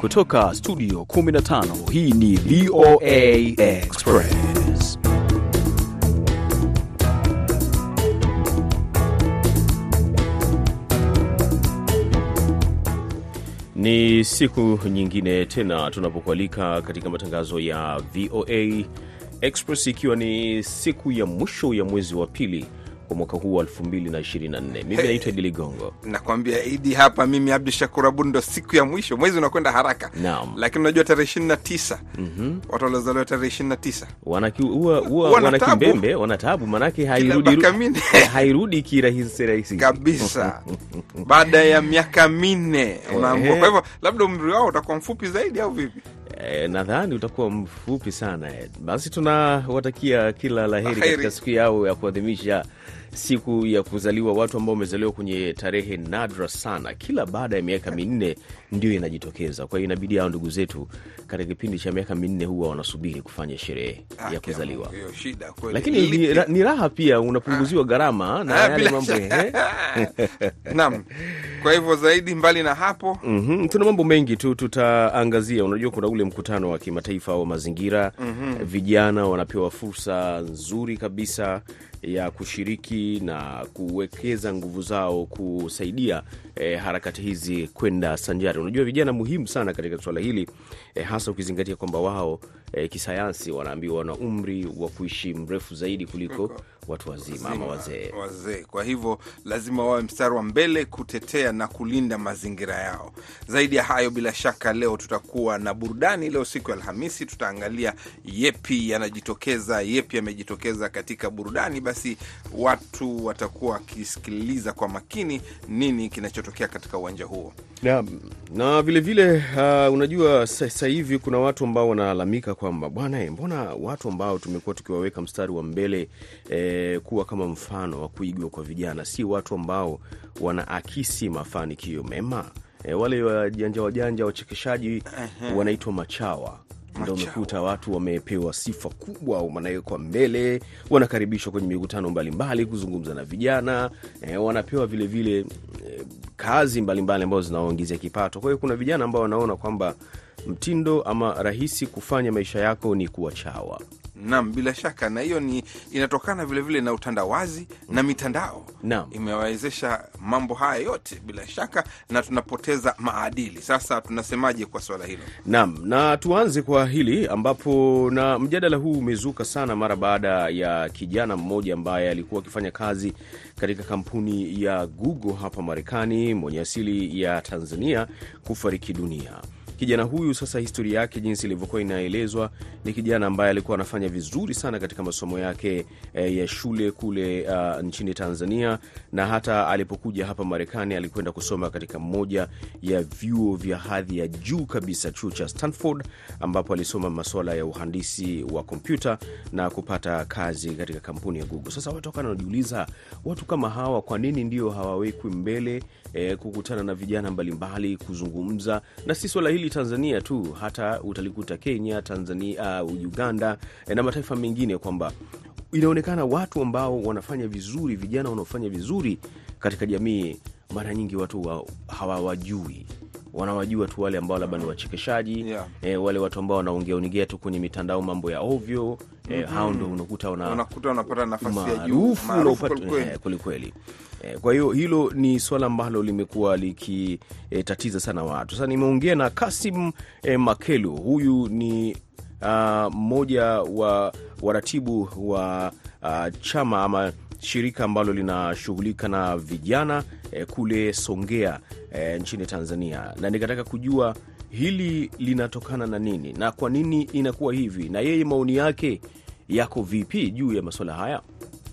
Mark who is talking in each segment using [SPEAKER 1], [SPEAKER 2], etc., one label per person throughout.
[SPEAKER 1] Kutoka studio 15 hii ni VOA Express. Ni siku nyingine tena tunapokualika katika matangazo ya VOA Express, ikiwa ni siku ya mwisho ya mwezi wa pili kwa mwaka huu wa 2024. Mimi naitwa Idi Ligongo.
[SPEAKER 2] nakwambia idi hapa mimi abdu shakur abud ndo siku ya mwisho. Mwezi unakwenda haraka.
[SPEAKER 1] Naam.
[SPEAKER 2] lakini unajua tarehe 29 mm -hmm. watu waliozaliwa tarehe ishirini na tisa.
[SPEAKER 1] Wanaki- huwa- huwa
[SPEAKER 2] Wana tabu.
[SPEAKER 1] manake hairudi hairudi kirahisi rahisi.
[SPEAKER 2] Kabisa. Baada ya miaka minne unaambua kwa hivyo labda umri wao utakuwa mfupi zaidi au vipi
[SPEAKER 1] Eh, nadhani utakuwa mfupi sana. Basi tunawatakia kila la
[SPEAKER 2] heri
[SPEAKER 1] katika siku yao ya kuadhimisha siku ya kuzaliwa watu ambao wamezaliwa kwenye tarehe nadra sana. Kila baada ya miaka minne ndio inajitokeza. Kwa hiyo inabidi hao ndugu zetu katika kipindi cha miaka minne huwa wanasubiri kufanya sherehe
[SPEAKER 2] Ah,
[SPEAKER 1] ya kuzaliwa. Lakini ni, ni raha pia, unapunguziwa gharama na
[SPEAKER 2] Ah,
[SPEAKER 1] yale mambo eh.
[SPEAKER 2] Naam. kwa hivyo zaidi mbali na hapo
[SPEAKER 1] Mhm, tuna mambo mengi tu tutaangazia. Unajua, kuna ule mkutano wa kimataifa wa mazingira. Vijana wanapewa fursa nzuri kabisa ya kushiriki na kuwekeza nguvu zao kusaidia eh, harakati hizi kwenda sanjari. Unajua, vijana muhimu sana katika suala hili eh, hasa ukizingatia kwamba wao eh, kisayansi wanaambiwa wana umri wa kuishi mrefu zaidi kuliko watu wazima ama wazee.
[SPEAKER 2] wazee. Kwa hivyo lazima wawe mstari wa mbele kutetea na kulinda mazingira yao. Zaidi ya hayo, bila shaka, leo tutakuwa na burudani. Leo siku ya Alhamisi, tutaangalia yepi yanajitokeza, yepi yamejitokeza katika burudani. Basi watu watakuwa wakisikiliza kwa makini nini kinachotokea katika uwanja huo.
[SPEAKER 1] na, na vilevile uh, unajua sasa hivi kuna watu ambao wanalalamika kwamba bwana, eh, mbona watu ambao tumekuwa tukiwaweka mstari wa mbele eh, kuwa kama mfano wa kuigwa kwa vijana si watu ambao wanaakisi mafanikio mema? Eh, wale wajanja wajanja wachekeshaji wanaitwa machawa ndo umekuta watu wamepewa sifa kubwa, wanawekwa mbele, wanakaribishwa kwenye mikutano mbalimbali kuzungumza na vijana eh, wanapewa vilevile eh, kazi mbalimbali ambazo zinawaongezea kipato. Kwa hiyo kuna vijana ambao wanaona kwamba mtindo ama rahisi kufanya maisha yako ni kuwa chawa.
[SPEAKER 2] Naam, bila shaka, na hiyo ni inatokana vilevile na utandawazi na mitandao
[SPEAKER 1] Naam.
[SPEAKER 2] imewawezesha mambo haya yote bila shaka, na tunapoteza maadili. Sasa tunasemaje kwa swala hilo?
[SPEAKER 1] Naam, na tuanze kwa hili ambapo, na mjadala huu umezuka sana mara baada ya kijana mmoja ambaye alikuwa akifanya kazi katika kampuni ya Google hapa Marekani, mwenye asili ya Tanzania kufariki dunia. Kijana huyu sasa, historia yake jinsi ilivyokuwa inaelezwa, ni kijana ambaye alikuwa anafanya vizuri sana katika masomo yake eh, ya shule kule uh, nchini Tanzania, na hata alipokuja hapa Marekani alikwenda kusoma katika moja ya vyuo vya hadhi ya juu kabisa, chuo cha Stanford, ambapo alisoma masuala ya uhandisi wa kompyuta na kupata kazi katika kampuni ya Google. Sasa watu wakawa wanajiuliza, watu kama hawa kwa nini ndio hawawekwi mbele e, kukutana na vijana mbalimbali kuzungumza, na si swala hili Tanzania tu, hata utalikuta Kenya, Tanzania, uh, Uganda e, na mataifa mengine kwamba inaonekana watu ambao wanafanya vizuri, vijana wanaofanya vizuri katika jamii, mara nyingi watu wa, hawawajui wanawajua tu wale ambao labda ni wachekeshaji
[SPEAKER 2] Yeah.
[SPEAKER 1] E, wale watu ambao wanaongeaongea tu kwenye mitandao mambo ya ovyo eh, hao ndo unakuta
[SPEAKER 2] Unakuta wanapata nafasi ya juu kwelikweli.
[SPEAKER 1] E. Eh, Kwa hiyo hilo ni swala ambalo limekuwa likitatiza sana watu. Sasa nimeongea na Kasim e, Makelu, huyu ni ah, mmoja wa waratibu wa uh, chama ama shirika ambalo linashughulika na vijana eh, kule Songea eh, nchini Tanzania, na nikataka kujua hili linatokana na nini na kwa nini inakuwa hivi, na yeye maoni yake yako vipi juu ya masuala haya.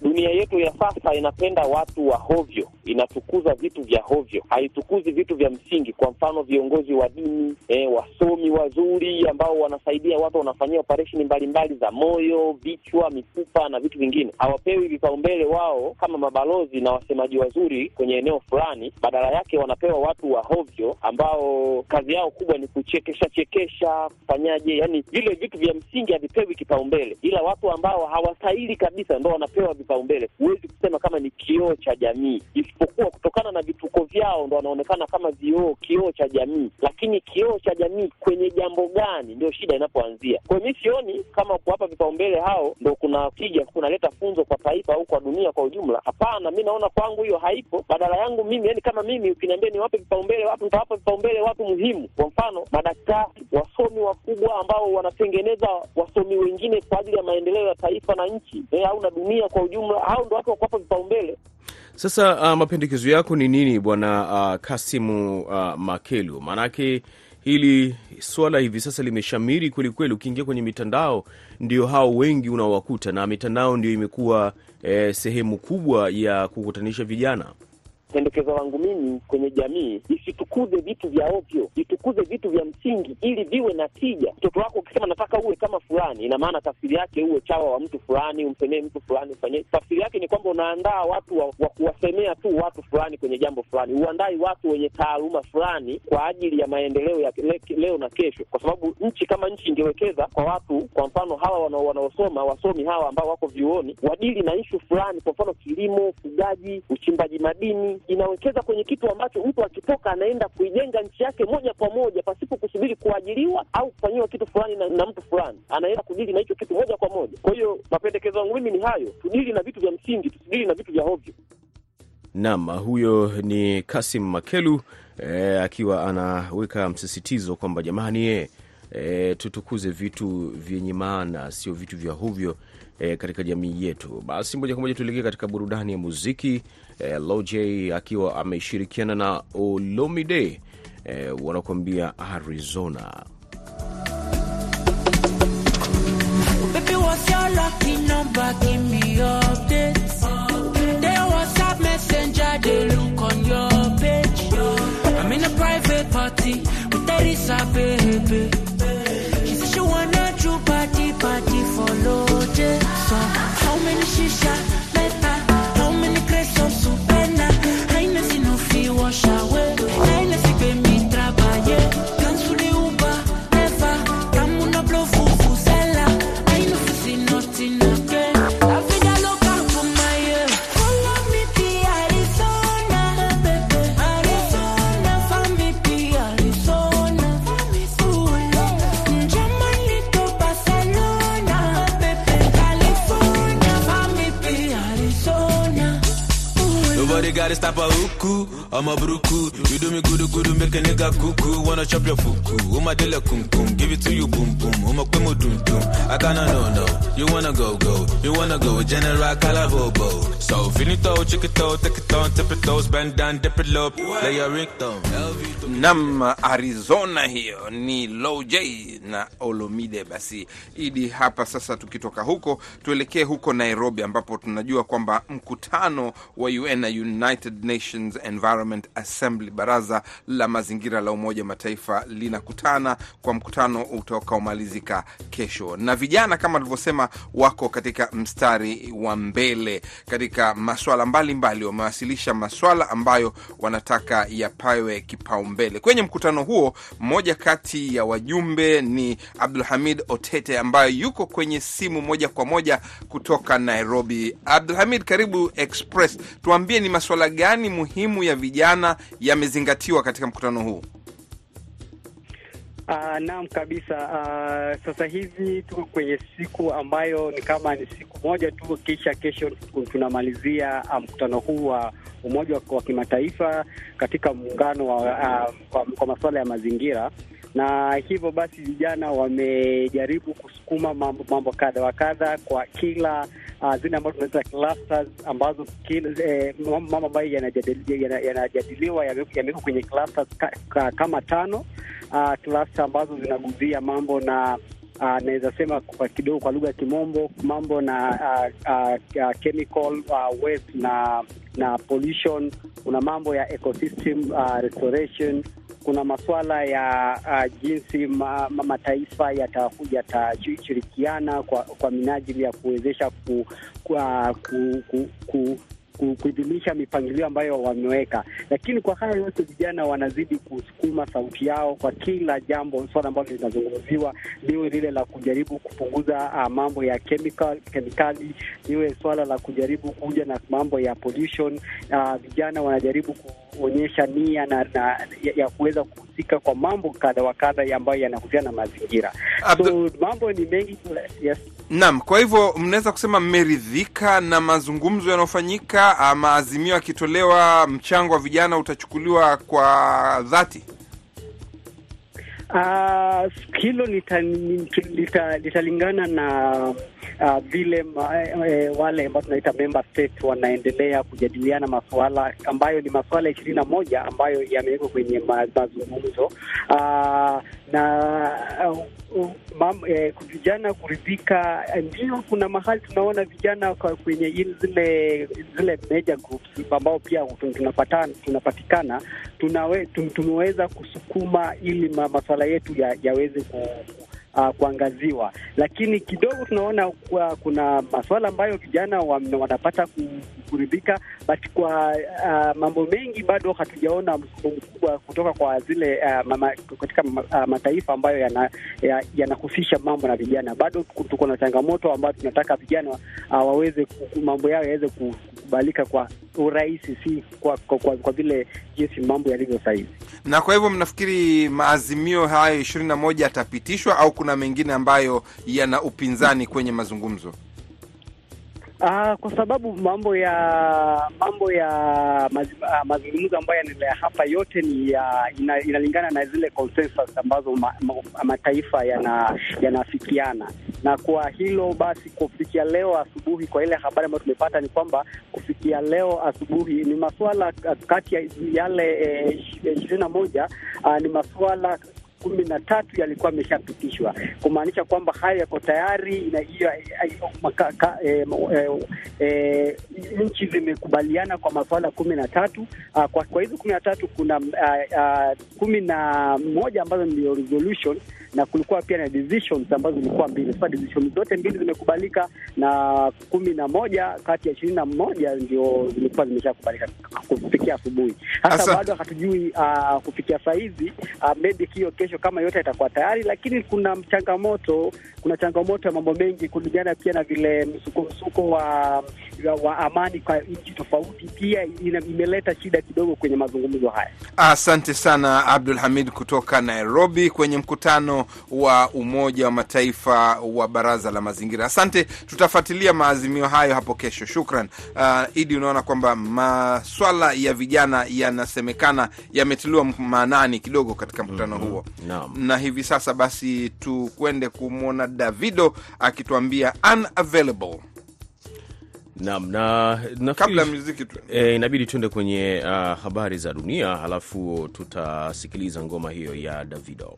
[SPEAKER 3] Dunia yetu ya sasa inapenda watu wa hovyo, inatukuza vitu vya hovyo, haitukuzi vitu vya msingi. Kwa mfano, viongozi wa dini eh, wasomi wazuri ambao wanasaidia watu, wanafanyia operesheni mbalimbali za moyo, vichwa, mifupa na vitu vingine, hawapewi vipaumbele wao kama mabalozi na wasemaji wazuri kwenye eneo fulani. Badala yake wanapewa watu wa hovyo ambao kazi yao kubwa ni kuchekesha chekesha, kufanyaje, yani vile vitu vya msingi havipewi kipaumbele, ila watu ambao hawastahili kabisa ndo wanapewa vipaumbele vipaumbele, huwezi kusema kama ni kioo cha jamii, isipokuwa kutokana na vituko vyao ndo wanaonekana kama vioo, kioo cha jamii. Lakini kioo cha jamii kwenye jambo gani, ndio shida inapoanzia. Kwa mi sioni kama kuwapa vipaumbele hao ndo kuna tija, kunaleta funzo kwa taifa au kwa dunia kwa ujumla. Hapana, mi naona kwangu hiyo haipo. Badala yangu mimi, yani kama mimi ukiniambia niwape vipaumbele watu, nitawapa vipaumbele watu muhimu. Kwa mfano, madaktari, wasomi wakubwa ambao wanatengeneza wasomi wengine kwa ajili ya maendeleo ya taifa na nchi eh, au na dunia kwa ujumla. Hao ndo watu wa vipaumbele.
[SPEAKER 1] Sasa uh, mapendekezo yako ni nini bwana uh, Kasimu uh, Makelu? Maanake hili swala hivi sasa limeshamiri kwelikweli. Ukiingia kwenye mitandao, ndio hao wengi unawakuta, na mitandao ndio imekuwa eh, sehemu kubwa ya kukutanisha vijana.
[SPEAKER 3] Pendekezo langu mimi kwenye jamii, isitukuze vitu vya ovyo, itukuze vitu vya msingi ili viwe na tija. Mtoto wako ukisema nataka uwe kama fulani, ina maana tafsiri yake uwe chawa wa mtu fulani, umsemee mtu fulani, ufanye. Tafsiri yake ni kwamba unaandaa watu wa, wa kuwasemea tu watu fulani kwenye jambo fulani, uandai watu wenye taaluma fulani kwa ajili ya maendeleo ya le, leo na kesho, kwa sababu nchi kama nchi ingewekeza kwa watu, kwa mfano hawa wanaosoma, wasomi hawa ambao wako vyuoni, wadili na ishu fulani, kwa mfano kilimo, ufugaji, uchimbaji madini inawekeza kwenye kitu ambacho mtu akitoka anaenda kuijenga nchi yake moja kwa moja pasipo kusubiri kuajiriwa au kufanyiwa kitu fulani na, na mtu fulani, anaenda kudili na hicho kitu moja kwa moja. Kwa hiyo mapendekezo yangu mimi ni hayo, tudili na vitu vya msingi, tusidili na vitu vya hovyo.
[SPEAKER 1] Naam, huyo ni Kasim Makelu eh, akiwa anaweka msisitizo kwamba jamani, eh, eh, tutukuze vitu vyenye maana, sio vitu vya huvyo e, katika jamii yetu. Basi moja kwa moja tuelekee katika burudani ya muziki e, Loj akiwa ameshirikiana na Olomide e, wanakuambia Arizona.
[SPEAKER 4] Baby. está maluco? I'm a.
[SPEAKER 5] You do me good, good, make a nigga cuckoo. Wanna chop your fuku, Uma de la kum kum, give it to you boom boom. Uma kwemo dum dum. I kinda know no, you wanna go go, you wanna go General Calabobo. So finito, chiquito, take it bend down, dip it low, lay your ringtone.
[SPEAKER 2] Nam Arizona, hiyo ni Low J na Olomide. Basi idi hapa sasa, tukitoka huko tuelekee huko Nairobi, ambapo tunajua kwamba mkutano wa UN na United Nations Environment Assembly, baraza la mazingira la Umoja wa Mataifa linakutana kwa mkutano utakaomalizika kesho, na vijana kama tulivyosema, wako katika mstari wa mbele katika maswala mbalimbali. Wamewasilisha maswala ambayo wanataka yapawe kipaumbele kwenye mkutano huo. Mmoja kati ya wajumbe ni Abdulhamid Otete ambaye yuko kwenye simu moja kwa moja kutoka Nairobi. Abdulhamid, karibu Express. Tuambie ni maswala gani muhimu ya vijana yamezingatiwa katika mkutano huu?
[SPEAKER 6] Uh, naam kabisa. Uh, sasa hivi tuko kwenye siku ambayo ni kama ni siku moja tu, kisha kesho tunamalizia uh, mkutano huu wa umoja wa kimataifa katika muungano wa, uh, kwa, kwa masuala ya mazingira na hivyo basi vijana wamejaribu kusukuma mambo, mambo kadha wa kadha kwa kila uh, zile ambazo tunaita clusters ambazo eh, mambo ambayo yanajadiliwa yanajadiliwa yamewekwa kwenye clusters ka, ka, kama tano uh, cluster ambazo zinaguzia mambo na uh, naweza sema kwa kidogo kwa lugha ya Kimombo mambo na uh, uh, uh, chemical uh, waste na na pollution. Kuna mambo ya ecosystem uh, restoration kuna masuala ya uh, jinsi ma, ma, mataifa yatashirikiana kwa, kwa minajili ya kuwezesha ku, ku, ku, ku, ku ku- kuidhinisha mipangilio ambayo wameweka. Lakini kwa haya yote, vijana wanazidi kusukuma sauti yao kwa kila jambo, swala ambalo linazungumziwa, liwe lile la kujaribu kupunguza uh, mambo ya chemical, kemikali, liwe swala la kujaribu kuja na mambo ya pollution. Uh, vijana wanajaribu kuonyesha nia na, na ya, ya kuweza kuhusika kwa mambo kadha wa kadha ambayo yanahusiana na mazingira. So mambo ni mengi. Yes.
[SPEAKER 2] Naam, kwa hivyo mnaweza kusema mmeridhika na mazungumzo yanayofanyika, ama azimio yakitolewa, mchango wa vijana utachukuliwa kwa dhati?
[SPEAKER 6] Uh, hilo litalingana lita, lita na uh, vile ma, e, wale ambao tunaita member state wanaendelea kujadiliana masuala ambayo ni masuala ishirini na moja ambayo yamewekwa kwenye ma, mazungumzo uh, na uh, mam, eh, vijana kuridhika. Ndio, kuna mahali tunaona vijana kwenye zile zile major groups ambao pia tunapatikana tunawe, tumeweza kusukuma ili ma, masuala yetu yaweze ku, uh, kuangaziwa, lakini kidogo tunaona kuwa kuna masuala ambayo vijana wanapata ku- kuridhika, but kwa uh, mambo mengi bado hatujaona msukumo mkubwa kutoka kwa zile uh, mama, katika uh, mataifa ambayo yanahusisha ya- yanahusisha mambo na vijana. Bado tuko na changamoto ambayo tunataka vijana uh, waweze mambo yao yaweze kukubalika kwa urahisi, si kwa, kwa, kwa, kwa vile jinsi mambo yalivyo sahizi.
[SPEAKER 2] Na kwa hivyo mnafikiri maazimio hayo ishirini na moja yatapitishwa au kuna mengine ambayo yana upinzani kwenye mazungumzo?
[SPEAKER 6] Ah, kwa sababu mambo ya mambo ya ah, mazungumzo ambayo yanaendelea hapa yote ni ya ina, inalingana na zile consensus ambazo ma, ma, mataifa yana yanafikiana, na kwa hilo basi, kufikia leo asubuhi, kwa ile habari ambayo tumepata ni kwamba kufikia leo asubuhi ni masuala kati ya yale ishirini na moja ah, ni masuala kumi na tatu yalikuwa yameshapitishwa kumaanisha kwamba haya yako tayari na hiyo eh, eh, eh, nchi zimekubaliana kwa masuala kumi na tatu. Ah, Kwa, kwa hizo kumi na tatu kuna ah, ah, kumi na moja ambazo ndio resolution na kulikuwa pia na decisions ambazo zilikuwa mbili. Sasa decisions zote mbili zimekubalika na kumi na moja kati ya ishirini na moja ndio zilikuwa zimeshakubalika kufikia asubuhi. Hasa bado hatujui uh, kufikia saa hizi uh, maybe hiyo kesho kama yote yatakuwa tayari, lakini kuna changamoto, kuna changamoto ya mambo mengi kulingana pia na vile msuko msuko wa wa amani kwa nchi tofauti pia ina, imeleta shida kidogo kwenye mazungumzo haya.
[SPEAKER 2] Asante sana Abdul Hamid kutoka Nairobi kwenye mkutano wa Umoja wa Mataifa wa Baraza la Mazingira. Asante, tutafuatilia maazimio hayo hapo kesho. Shukran. Uh, Idi, unaona kwamba maswala ya vijana yanasemekana yametiliwa maanani kidogo katika mkutano huo
[SPEAKER 1] no.
[SPEAKER 2] na hivi sasa basi tukwende kumwona Davido akituambia unavailable.
[SPEAKER 1] Naam, na nafikiri-
[SPEAKER 2] muziki tu
[SPEAKER 1] E, inabidi tuende kwenye uh, habari za dunia halafu tutasikiliza ngoma hiyo ya Davido.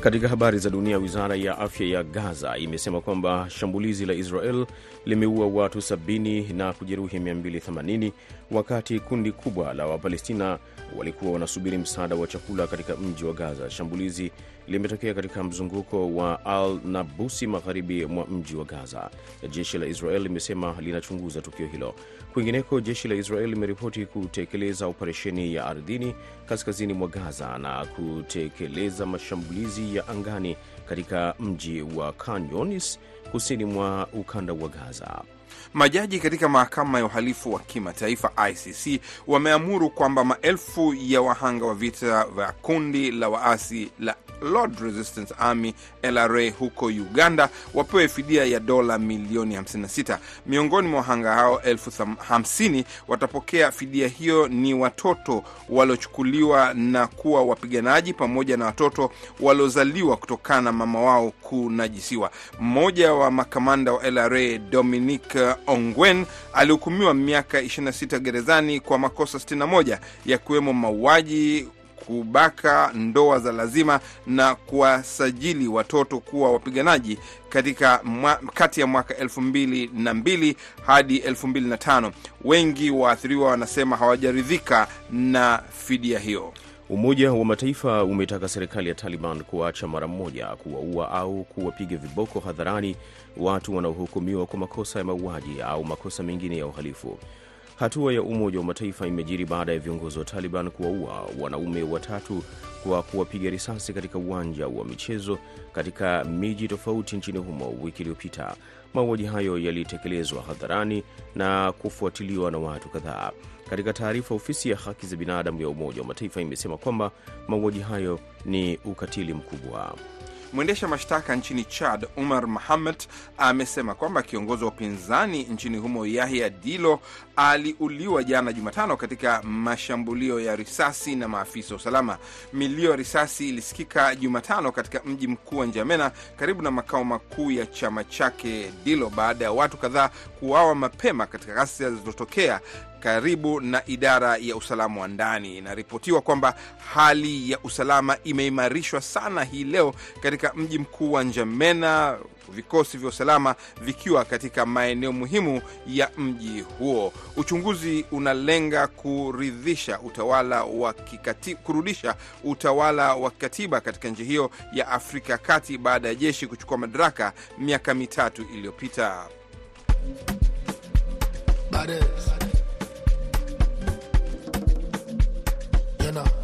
[SPEAKER 1] Katika habari za dunia, wizara ya afya ya Gaza imesema kwamba shambulizi la Israel limeua watu 70 na kujeruhi 280 wakati kundi kubwa la Wapalestina walikuwa wanasubiri msaada wa chakula katika mji wa Gaza. Shambulizi limetokea katika mzunguko wa Al Nabusi magharibi mwa mji wa Gaza. Jeshi la Israel limesema linachunguza tukio hilo. Kwingineko, jeshi la Israel limeripoti kutekeleza operesheni ya ardhini kaskazini mwa Gaza na kutekeleza mashambulizi ya angani katika mji wa Khan Younis kusini mwa ukanda wa Gaza.
[SPEAKER 2] Majaji katika mahakama ya uhalifu wa kimataifa ICC wameamuru kwamba maelfu ya wahanga wa vita vya kundi la waasi la Lord Resistance Army LRA huko Uganda wapewe fidia ya dola milioni 56. Miongoni mwa wahanga hao elfu tham- hamsini watapokea fidia hiyo ni watoto waliochukuliwa na kuwa wapiganaji pamoja na watoto waliozaliwa kutokana na mama wao kunajisiwa. Mmoja wa makamanda wa LRA Dominic Ongwen alihukumiwa miaka 26 gerezani kwa makosa 61 yakiwemo mauaji kubaka, ndoa za lazima na kuwasajili watoto kuwa wapiganaji katika mwa, kati ya mwaka 2002 hadi 2005. Wengi waathiriwa wanasema hawajaridhika na fidia hiyo.
[SPEAKER 1] Umoja wa Mataifa umetaka serikali ya Taliban kuacha mara moja kuwaua au kuwapiga viboko hadharani watu wanaohukumiwa kwa makosa ya mauaji au makosa mengine ya uhalifu. Hatua ya Umoja wa Mataifa imejiri baada ya viongozi wa Taliban kuwaua wanaume watatu kwa kuwapiga risasi katika uwanja wa michezo katika miji tofauti nchini humo wiki iliyopita. Mauaji hayo yalitekelezwa hadharani na kufuatiliwa na watu kadhaa. Katika taarifa, ofisi ya haki za binadamu ya Umoja wa Mataifa imesema kwamba mauaji hayo ni ukatili mkubwa.
[SPEAKER 2] Mwendesha mashtaka nchini Chad Umar Mohamed amesema kwamba kiongozi wa upinzani nchini humo Yahya Dilo aliuliwa jana Jumatano katika mashambulio ya risasi na maafisa wa usalama. Milio ya risasi ilisikika Jumatano katika mji mkuu wa Njamena, karibu na makao makuu ya chama chake Dilo, baada ya watu kadhaa kuuawa mapema katika ghasia zilizotokea karibu na idara ya usalama wa ndani. Inaripotiwa kwamba hali ya usalama imeimarishwa sana hii leo katika mji mkuu wa Njamena, vikosi vya usalama vikiwa katika maeneo muhimu ya mji huo. Uchunguzi unalenga kuridhisha utawala wa kikati, kurudisha utawala wa kikatiba katika nchi hiyo ya Afrika Kati baada ya jeshi kuchukua madaraka miaka mitatu iliyopita. winner.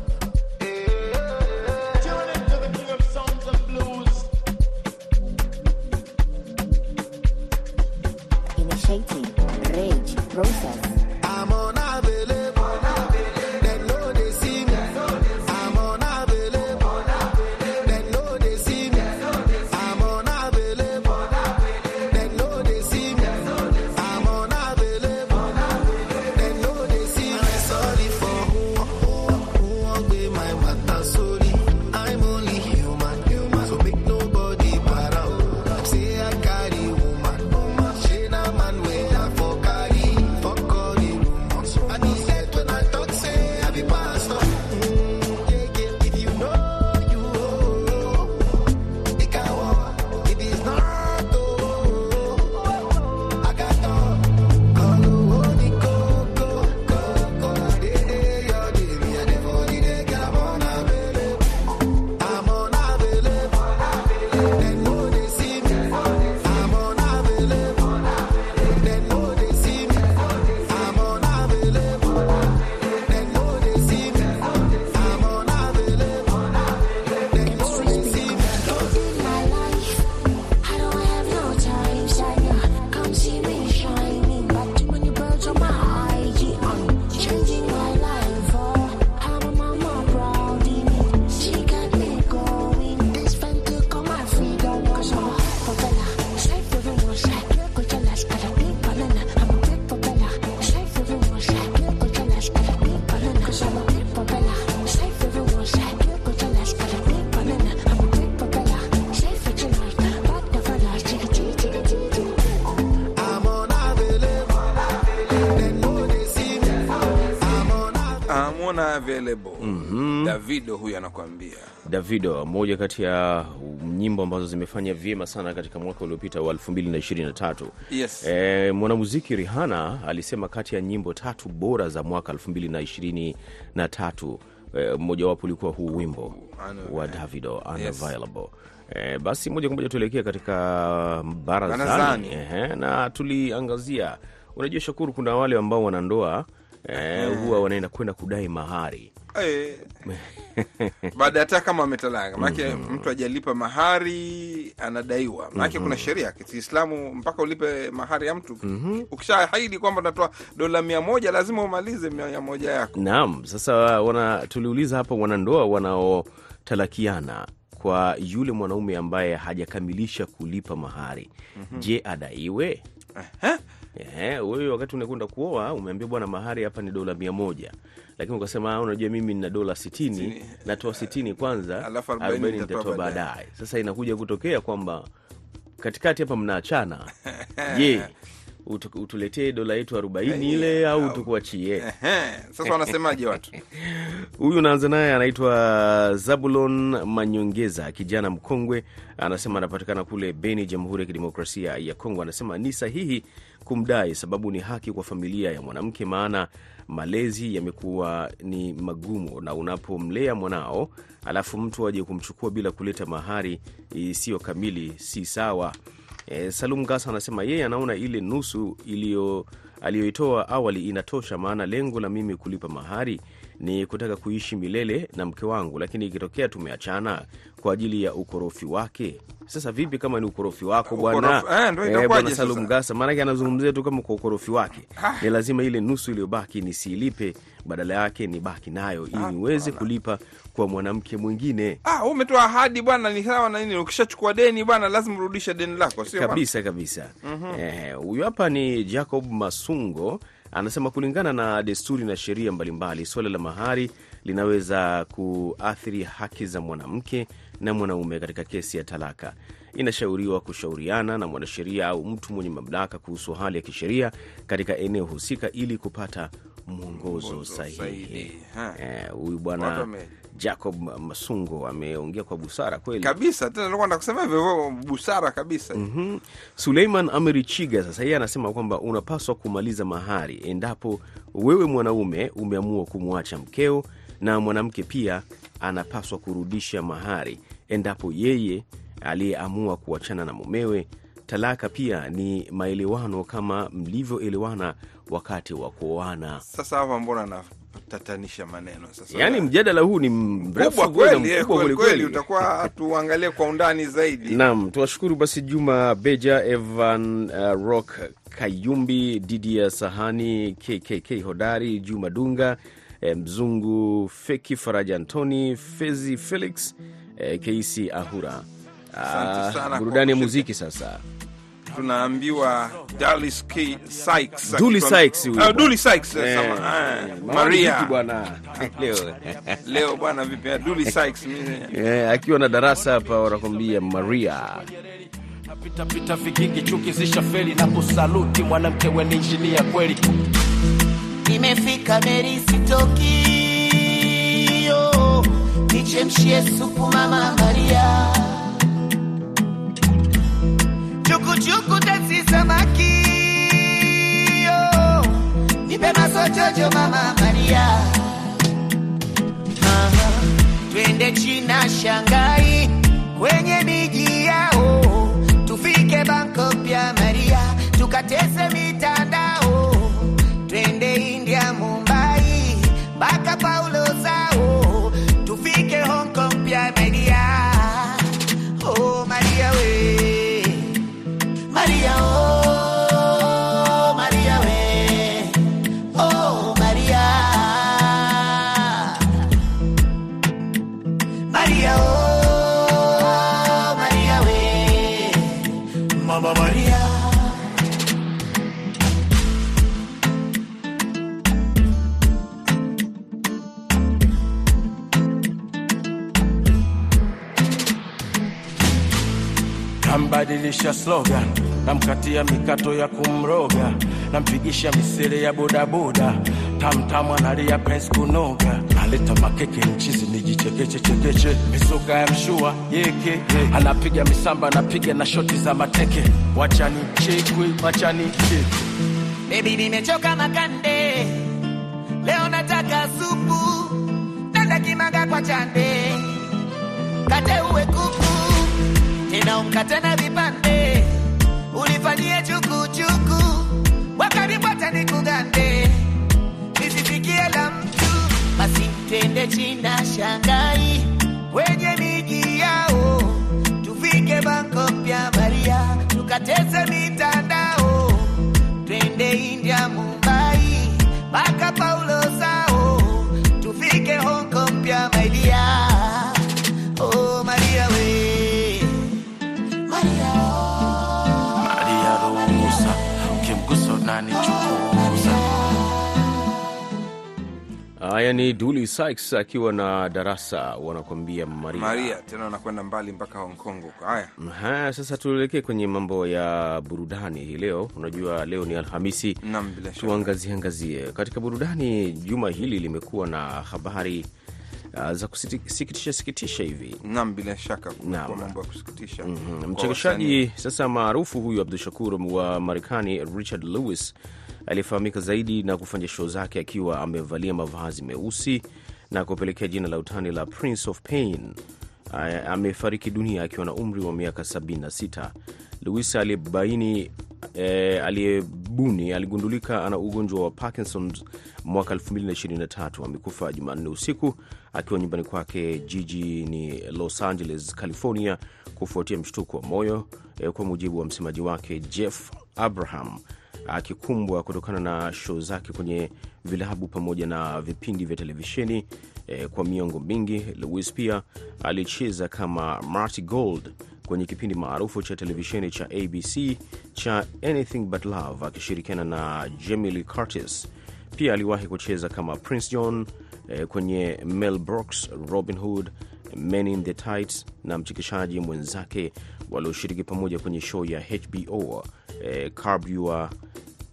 [SPEAKER 2] Available Davido huyu anakuambia
[SPEAKER 1] Davido, moja kati ya nyimbo ambazo zimefanya vyema sana katika mwaka uliopita wa 2023.
[SPEAKER 2] Yes.
[SPEAKER 1] E, mwanamuziki Rihanna alisema kati ya nyimbo tatu bora za mwaka 2023 e, mmojawapo ulikuwa huu wimbo wa Davido
[SPEAKER 2] Yes.
[SPEAKER 1] Unavailable. E, basi moja kwa moja tuelekea katika barazani,
[SPEAKER 2] Barazani.
[SPEAKER 1] Na tuliangazia, unajua Shakuru, kuna wale ambao wanandoa e, huwa wanaenda kwenda kudai mahari.
[SPEAKER 2] Baada ya hata kama ametalaka maanake mtu ajalipa mahari anadaiwa. Maanake kuna sheria ya Kiislamu mpaka ulipe mahari ya mtu. Ukishaahidi kwamba unatoa dola mia moja lazima umalize mia moja yako.
[SPEAKER 1] Naam, sasa wana, tuliuliza hapa wanandoa wanaotalakiana kwa yule mwanaume ambaye hajakamilisha kulipa mahari, je, adaiwe? Ehe, wewe wakati unakwenda kuoa umeambia bwana, mahari hapa ni dola mia moja, lakini ukasema "Ah, unajua mimi nina dola sitini, natoa sitini kwanza,
[SPEAKER 2] arobaini nitatoa
[SPEAKER 1] nitatoa
[SPEAKER 2] baadaye."
[SPEAKER 1] baadaye. Sasa inakuja kutokea kwamba katikati hapa mnaachana. Je, utu- utuletee dola yetu arobaini ile au tukuachie.
[SPEAKER 2] Sasa wanasemaje watu?
[SPEAKER 1] Huyu naanza naye anaitwa Zabulon Manyongeza, kijana mkongwe, anasema anapatikana kule Beni, Jamhuri ya Kidemokrasia ya Kongo. Anasema ni sahihi kumdai, sababu ni haki kwa familia ya mwanamke, maana malezi yamekuwa ni magumu, na unapomlea mwanao alafu mtu aje kumchukua bila kuleta mahari isiyo kamili, si sawa. E, Salum Gasa anasema yeye anaona ile nusu iliyo aliyoitoa awali inatosha, maana lengo la mimi kulipa mahari ni kutaka kuishi milele na mke wangu, lakini ikitokea tumeachana kwa ajili ya ukorofi wake. Sasa vipi kama ni ukorofi wako bwana?
[SPEAKER 2] Eh,
[SPEAKER 1] Eh, bwana Salum? Gasa, maanake anazungumzia tu kama kwa ukorofi wake. Ni lazima ile nusu iliyobaki nisiilipe, badala yake nibaki nayo ili niweze kulipa kwa mwanamke mwingine.
[SPEAKER 2] Ah, umetoa ahadi bwana, ni sawa na nini? Ukishachukua deni bwana, lazima urudishe deni lako, sio kabisa
[SPEAKER 1] kabisa kabisa. Eh, Huyu hapa ni Jacob Masungo anasema kulingana na desturi na sheria mbalimbali, suala la mahari linaweza kuathiri haki za mwanamke na mwanaume katika kesi ya talaka. Inashauriwa kushauriana na mwanasheria au mtu mwenye mamlaka kuhusu hali ya kisheria katika eneo husika ili kupata mwongozo sahihi. Huyu
[SPEAKER 2] Eh,
[SPEAKER 1] bwana Jacob Masungo ameongea kwa busara kweli.
[SPEAKER 2] kabisa. Tena nilikuwa nakusema hivyo busara kabisa.
[SPEAKER 1] Mhm. Suleiman Amiri Chiga sasa yeye anasema kwamba unapaswa kumaliza mahari endapo wewe mwanaume umeamua kumwacha mkeo, na mwanamke pia anapaswa kurudisha mahari endapo yeye aliyeamua kuachana na mumewe. Talaka pia ni maelewano kama mlivyoelewana wakati wa kuoana.
[SPEAKER 2] Sasa hapa mbona natatanisha maneno sasa?
[SPEAKER 1] Yani mjadala huu ni mrefu
[SPEAKER 2] kubwa
[SPEAKER 1] kweli,
[SPEAKER 2] kweli, eh, kweli
[SPEAKER 1] kweli
[SPEAKER 2] utakuwa tuangalie kwa undani zaidi.
[SPEAKER 1] Naam, tuwashukuru basi Juma Beja, Evan uh, Rock Kayumbi, Didia Sahani, KKK Hodari, Juma Dunga, eh, Mzungu Feki, Faraja Antoni, Fezi Felix, eh, Keisi Ahura.
[SPEAKER 2] Asante
[SPEAKER 1] burudani ya muziki sasa.
[SPEAKER 2] Tunaambiwa Dallas K Sykes,
[SPEAKER 1] Dully Sykes huyo.
[SPEAKER 2] Ah, Dully Sykes,
[SPEAKER 1] Eh,
[SPEAKER 2] sama- ah,
[SPEAKER 1] Mambo
[SPEAKER 2] Maria.
[SPEAKER 1] vipi bwana? Leo.
[SPEAKER 2] Leo bwana, vipi? Ah, Dully Sykes mimi-
[SPEAKER 1] eh, akiwa na darasa hapa wanakwambia Maria.
[SPEAKER 7] Pita pita vikingi chuki zisha feli na kusaluti. Mwanamke wewe ni injinia kweli.
[SPEAKER 8] Nimefika Meri sitoki. Yo, nichemshie supu mama Maria, chukuchuku si samaki yo, nipe masojojo mama Maria, Aha, twende China Shanghai kwenye miji yao, tufike Bangkok pia Maria, tukatese mitandao
[SPEAKER 7] Nambadilisha slogan, namkatia mikato ya kumroga, nampigisha misele ya bodaboda, tamtamu analia pensi kunoga, naleta makeke mchizi nijichekeche chekeche, mizuka ya mshua yeke ye. anapiga misamba, anapiga na shoti za mateke, wachani chekwe, wachani chekwe.
[SPEAKER 8] Baby, nimechoka makande, leo nataka supu, nenda kimaga kwa chande, kate uwe kuku, tena umkate na vipande, ulifanyie chukuchuku, wakaribwata nikugande, nisifikie la mtu, basi twende China Shanghai,
[SPEAKER 1] Haya ni Dully Sykes akiwa na darasa wanakuambia Maria.
[SPEAKER 2] Maria tena wanakwenda mbali mpaka Hong Kong huko. Haya,
[SPEAKER 1] Ha, sasa tuelekee kwenye mambo ya burudani hii leo. Unajua leo ni Alhamisi, tuangazie angazie katika burudani. Juma hili limekuwa na habari uh, za kusikitisha sikitisha hivi.
[SPEAKER 2] Naam, bila shaka kuna mambo ya kusikitisha.
[SPEAKER 1] Mhm.
[SPEAKER 2] kwa.
[SPEAKER 1] Mchekeshaji sasa maarufu huyu Abdu Shakur wa Marekani, Richard Lewis aliyefahamika zaidi na kufanya show zake akiwa amevalia mavazi meusi na kupelekea jina la utani la Prince of Pain. Amefariki dunia akiwa na umri wa miaka 76. Louis aliyebaini e, aliyebuni aligundulika ana ugonjwa wa Parkinson mwaka 2023. Amekufa Jumanne usiku akiwa nyumbani kwake jijini Los Angeles, California, kufuatia mshtuko wa moyo e, kwa mujibu wa msemaji wake Jeff Abraham akikumbwa kutokana na show zake kwenye vilabu pamoja na vipindi vya televisheni eh, kwa miongo mingi. Lewis pia alicheza kama Marty Gold kwenye kipindi maarufu cha televisheni cha ABC cha Anything But Love akishirikiana na Jamie Lee Curtis. Pia aliwahi kucheza kama Prince John eh, kwenye Mel Brooks, Robin Hood, Men in the Tights na mchekeshaji mwenzake walioshiriki pamoja kwenye show ya HBO eh, Curb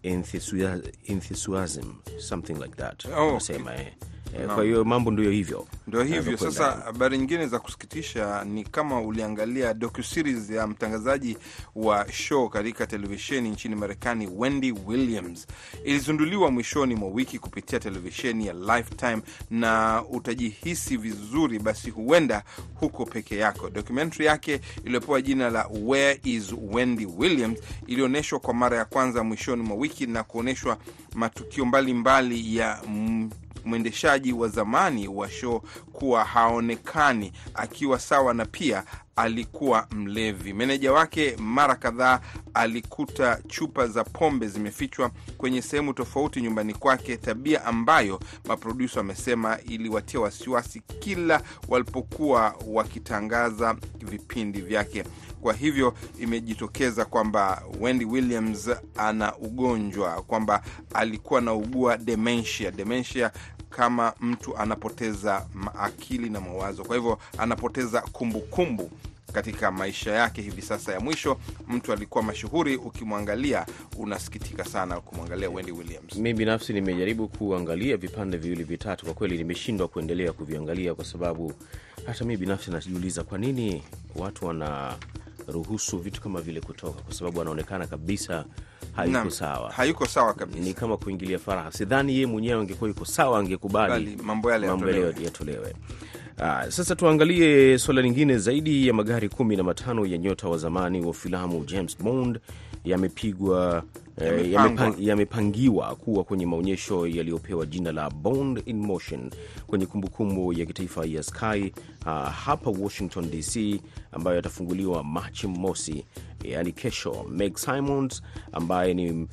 [SPEAKER 1] enthusiasm, something like that.
[SPEAKER 2] Oh,
[SPEAKER 1] say my Eh, kwa hiyo mambo ndio hivyo
[SPEAKER 2] Ndio hivyo sasa. Habari nyingine za kusikitisha ni kama uliangalia docuseries ya mtangazaji wa show katika televisheni nchini Marekani, Wendy Williams. Ilizunduliwa mwishoni mwa wiki kupitia televisheni ya Lifetime, na utajihisi vizuri basi, huenda huko peke yako. Documentary yake iliyopewa jina la Where is Wendy Williams ilionyeshwa kwa mara ya kwanza mwishoni mwa wiki na kuonyeshwa matukio mbalimbali mbali ya mwendeshaji wa zamani wa show kuwa haonekani akiwa sawa, na pia alikuwa mlevi. Meneja wake mara kadhaa alikuta chupa za pombe zimefichwa kwenye sehemu tofauti nyumbani kwake, tabia ambayo maprodusa wamesema iliwatia wasiwasi kila walipokuwa wakitangaza vipindi vyake. Kwa hivyo imejitokeza kwamba Wendy Williams ana ugonjwa, kwamba alikuwa anaugua dementia. Dementia kama mtu anapoteza akili na mawazo, kwa hivyo anapoteza kumbukumbu kumbu katika maisha yake hivi sasa ya mwisho. Mtu alikuwa mashuhuri, ukimwangalia unasikitika sana kumwangalia Wendy Williams.
[SPEAKER 1] mi binafsi nimejaribu kuangalia vipande viwili vitatu, kwa kweli nimeshindwa kuendelea kuviangalia kwa sababu hata mi binafsi najiuliza kwa nini watu wanaruhusu vitu kama vile kutoka, kwa sababu anaonekana kabisa hayuko sawa.
[SPEAKER 2] hayuko sawa kabisa.
[SPEAKER 1] Ni kama kuingilia faraha. Sidhani yeye mwenyewe angekuwa yuko sawa, angekubali
[SPEAKER 2] mambo yale yatolewe.
[SPEAKER 1] yatolewe. Ah, sasa tuangalie suala lingine. Zaidi ya magari kumi na matano ya nyota wa zamani wa filamu James Bond yamepigwa eh, yamepangiwa kuwa kwenye maonyesho yaliyopewa jina la Bond in Motion kwenye kumbukumbu ya kitaifa ya Sky uh, hapa Washington DC, ambayo yatafunguliwa Machi mosi, yaani kesho. Meg Simons ambaye ni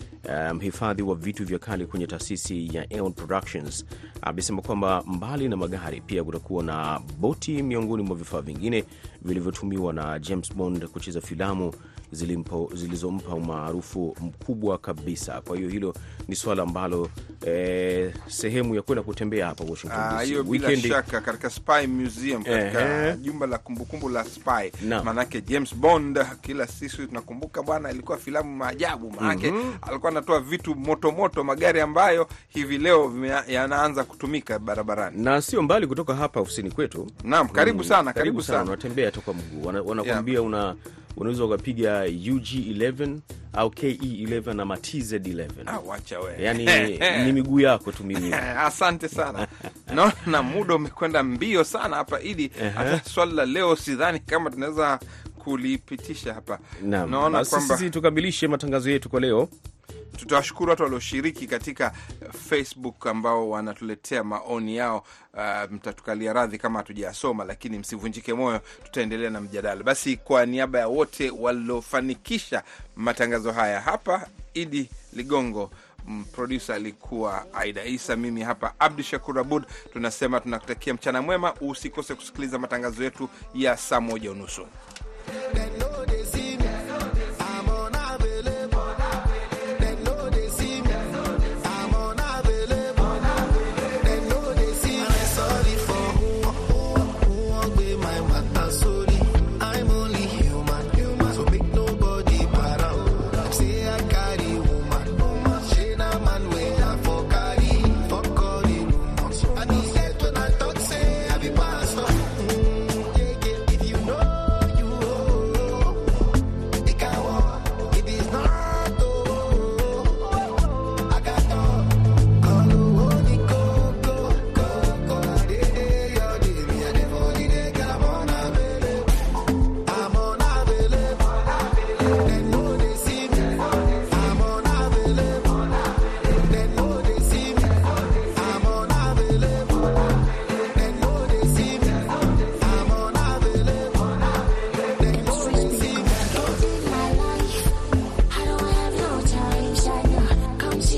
[SPEAKER 1] mhifadhi mhifadhi wa vitu vya kale kwenye taasisi ya Aeon Productions amesema kwamba mbali na magari pia kutakuwa na boti miongoni mwa vifaa vingine vilivyotumiwa na James Bond kucheza filamu zilizompa umaarufu mkubwa kabisa. Kwa hiyo hilo ni swala ambalo eh, sehemu ya kwenda kutembea hapa Washington
[SPEAKER 2] Ah,
[SPEAKER 1] DC
[SPEAKER 2] hiyo bila shaka katika Spy Museum katika jumba la kumbukumbu la Spy. Maanake James Bond kila sisi tunakumbuka bwana, ilikuwa filamu maajabu, maanake alikuwa anatoa vitu motomoto moto, magari ambayo hivi leo yanaanza kutumika barabarani.
[SPEAKER 1] na sio mbali kutoka hapa ofisini kwetu.
[SPEAKER 2] Naam, karibu
[SPEAKER 1] Mm,
[SPEAKER 2] sana, karibu sana.
[SPEAKER 1] Unatembea tu kwa mguu, Wana- wanakuambia una unaweza ukapiga UG11 au KE11 ama TZ11
[SPEAKER 2] Ah, wacha we.
[SPEAKER 1] yani ni miguu yako tu mimi
[SPEAKER 2] Asante sana. Naona muda umekwenda mbio sana hapa, ili hata swali la leo sidhani kama tunaweza kulipitisha hapa. Naona kwamba
[SPEAKER 1] sisi tukamilishe matangazo yetu kwa leo.
[SPEAKER 2] Tutawashukuru watu walioshiriki katika Facebook ambao wanatuletea maoni yao. Uh, mtatukalia radhi kama hatujayasoma, lakini msivunjike moyo, tutaendelea na mjadala. Basi kwa niaba ya wote waliofanikisha matangazo haya hapa, Idi Ligongo mm, produsa alikuwa Aida Isa, mimi hapa Abdu Shakur Abud, tunasema tunakutakia mchana mwema. Usikose kusikiliza matangazo yetu ya saa moja unusu.